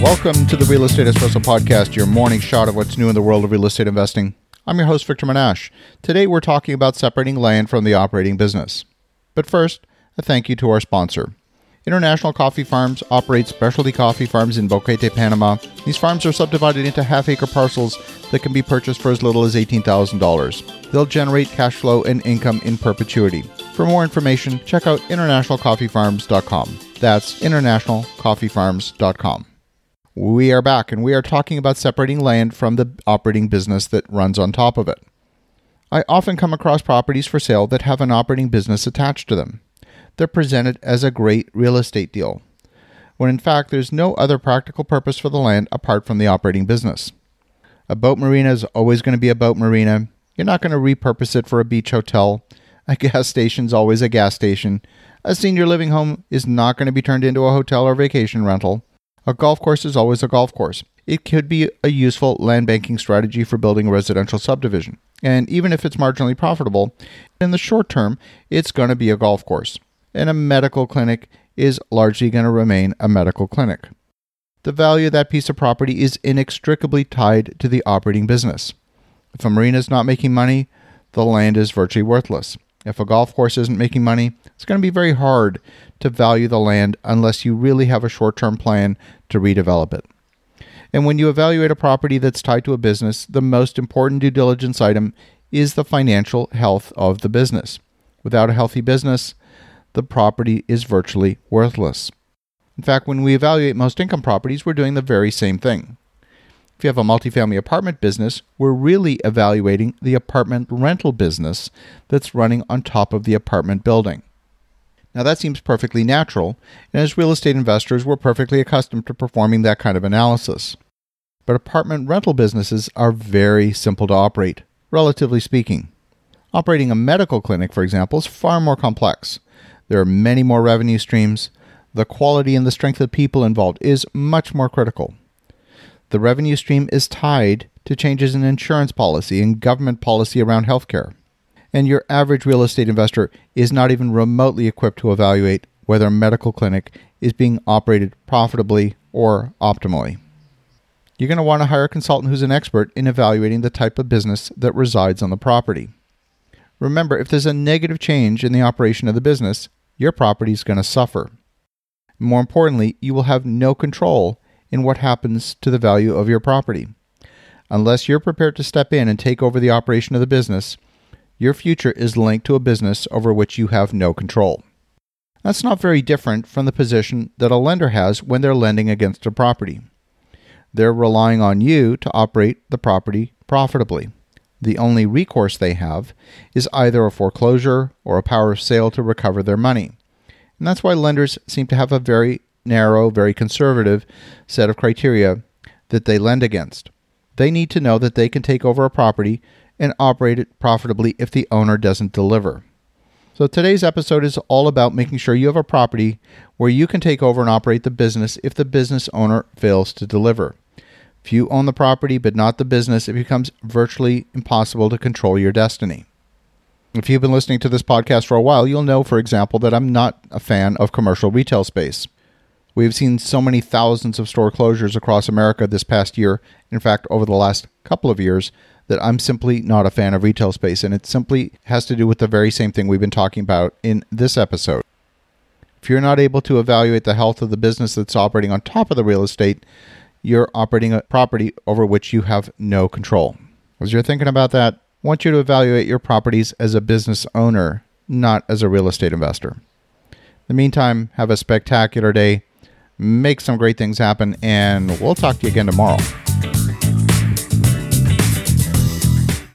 Welcome to the Real Estate Espresso Podcast, your morning shot of what's new in the world of real estate investing. I'm your host, Victor Menasce. Today we're talking about separating land from the operating business. But first, a thank you to our sponsor. International Coffee Farms operates specialty coffee farms in Boquete, Panama. These farms are subdivided into half acre parcels that can be purchased for as little as $18,000. They'll generate cash flow and income in perpetuity. For more information, check out internationalcoffeefarms.com. That's internationalcoffeefarms.com. We are back and we are talking about separating land from the operating business that runs on top of it. I often come across properties for sale that have an operating business attached to them they're presented as a great real estate deal, when in fact there's no other practical purpose for the land apart from the operating business. A boat marina is always going to be a boat marina. You're not going to repurpose it for a beach hotel. A gas station is always a gas station. A senior living home is not going to be turned into a hotel or vacation rental. A golf course is always a golf course. It could be a useful land banking strategy for building a residential subdivision. And even if it's marginally profitable, in the short term, it's going to be a golf course and a medical clinic is largely going to remain a medical clinic. The value of that piece of property is inextricably tied to the operating business. If a marina is not making money, the land is virtually worthless. If a golf course isn't making money, it's going to be very hard to value the land unless you really have a short term plan to redevelop it. And when you evaluate a property that's tied to a business, the most important due diligence item is the financial health of the business. Without a healthy business, the property is virtually worthless. In fact, when we evaluate most income properties, we're doing the very same thing. If you have a multifamily apartment business, we're really evaluating the apartment rental business that's running on top of the apartment building. Now, that seems perfectly natural, and as real estate investors, we're perfectly accustomed to performing that kind of analysis. But apartment rental businesses are very simple to operate, relatively speaking. Operating a medical clinic, for example, is far more complex. There are many more revenue streams. The quality and the strength of people involved is much more critical. The revenue stream is tied to changes in insurance policy and government policy around healthcare. And your average real estate investor is not even remotely equipped to evaluate whether a medical clinic is being operated profitably or optimally. You're going to want to hire a consultant who's an expert in evaluating the type of business that resides on the property. Remember, if there's a negative change in the operation of the business, your property is going to suffer. More importantly, you will have no control in what happens to the value of your property. Unless you're prepared to step in and take over the operation of the business, your future is linked to a business over which you have no control. That's not very different from the position that a lender has when they're lending against a property. They're relying on you to operate the property profitably. The only recourse they have is either a foreclosure or a power of sale to recover their money. And that's why lenders seem to have a very narrow, very conservative set of criteria that they lend against. They need to know that they can take over a property and operate it profitably if the owner doesn't deliver. So today's episode is all about making sure you have a property where you can take over and operate the business if the business owner fails to deliver. If you own the property but not the business, it becomes virtually impossible to control your destiny. If you've been listening to this podcast for a while, you'll know, for example, that I'm not a fan of commercial retail space. We've seen so many thousands of store closures across America this past year, in fact, over the last couple of years, that I'm simply not a fan of retail space. And it simply has to do with the very same thing we've been talking about in this episode. If you're not able to evaluate the health of the business that's operating on top of the real estate, you're operating a property over which you have no control. As you're thinking about that, I want you to evaluate your properties as a business owner, not as a real estate investor. In the meantime, have a spectacular day, make some great things happen, and we'll talk to you again tomorrow.